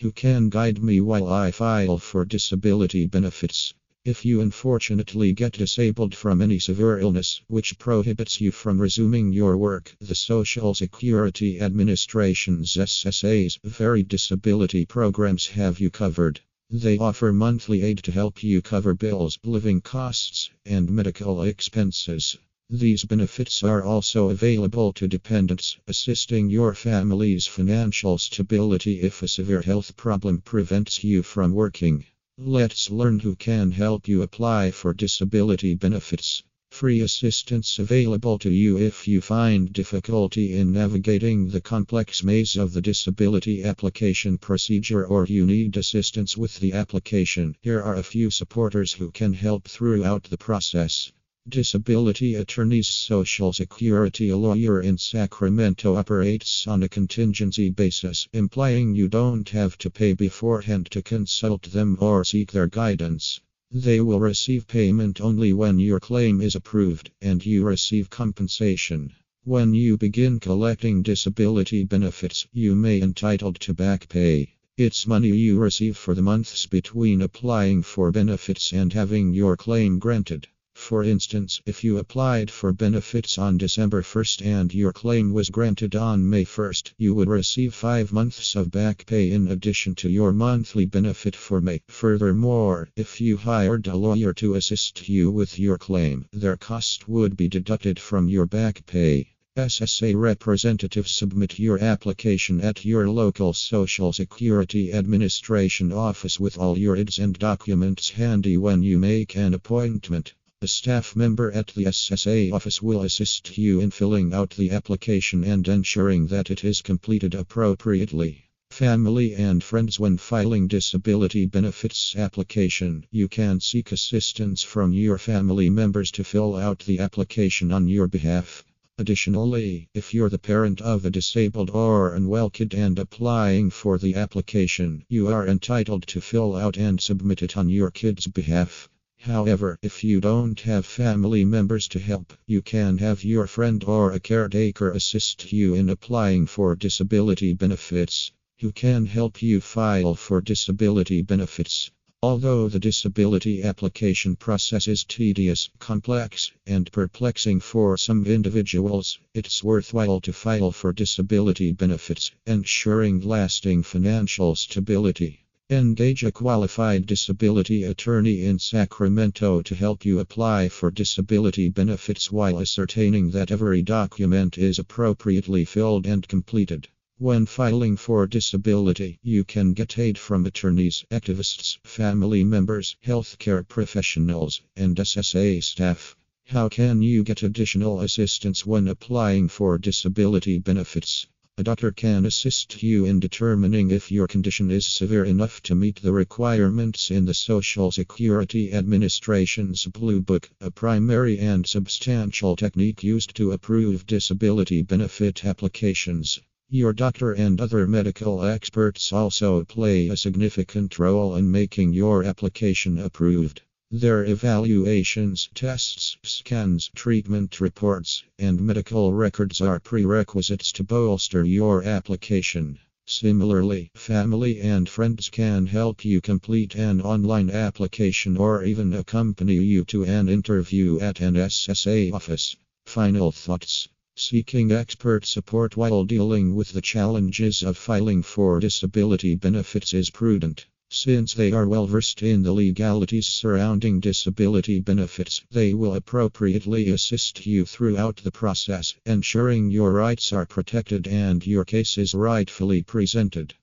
Who can guide me while I file for disability benefits? If you unfortunately get disabled from any severe illness which prohibits you from resuming your work, the Social Security Administration's SSA's varied disability programs have you covered. They offer monthly aid to help you cover bills, living costs, and medical expenses. These benefits are also available to dependents, assisting your family's financial stability if a severe health problem prevents you from working. Let's learn who can help you apply for disability benefits. Free assistance available to you if you find difficulty in navigating the complex maze of the disability application procedure or you need assistance with the application. Here are a few supporters who can help throughout the process. Disability Attorneys Social Security lawyer in Sacramento operates on a contingency basis, implying you don't have to pay beforehand to consult them or seek their guidance. They will receive payment only when your claim is approved and you receive compensation. When you begin collecting disability benefits, you may entitled to back pay. It's money you receive for the months between applying for benefits and having your claim granted. For instance, if you applied for benefits on December 1st and your claim was granted on May 1st, you would receive five months of back pay in addition to your monthly benefit for May. Furthermore, if you hired a lawyer to assist you with your claim, their cost would be deducted from your back pay. SSA representatives submit your application at your local Social Security Administration office with all your IDs and documents handy when you make an appointment. A staff member at the SSA office will assist you in filling out the application and ensuring that it is completed appropriately. Family and friends when filing disability benefits application, you can seek assistance from your family members to fill out the application on your behalf. Additionally, if you're the parent of a disabled or unwell kid and applying for the application, you are entitled to fill out and submit it on your kid's behalf. However, if you don't have family members to help, you can have your friend or a caretaker assist you in applying for disability benefits, who can help you file for disability benefits. Although the disability application process is tedious, complex, and perplexing for some individuals, it's worthwhile to file for disability benefits, ensuring lasting financial stability. Engage a qualified disability attorney in Sacramento to help you apply for disability benefits while ascertaining that every document is appropriately filled and completed. When filing for disability, you can get aid from attorneys, activists, family members, healthcare professionals, and SSA staff. How can you get additional assistance when applying for disability benefits? A doctor can assist you in determining if your condition is severe enough to meet the requirements in the Social Security Administration's Blue Book, a primary and substantial technique used to approve disability benefit applications. Your doctor and other medical experts also play a significant role in making your application approved. Their evaluations, tests, scans, treatment reports, and medical records are prerequisites to bolster your application. Similarly, family and friends can help you complete an online application or even accompany you to an interview at an SSA office. Final thoughts. Seeking expert support while dealing with the challenges of filing for disability benefits is prudent. Since they are well versed in the legalities surrounding disability benefits, they will appropriately assist you throughout the process, ensuring your rights are protected and your case is rightfully presented.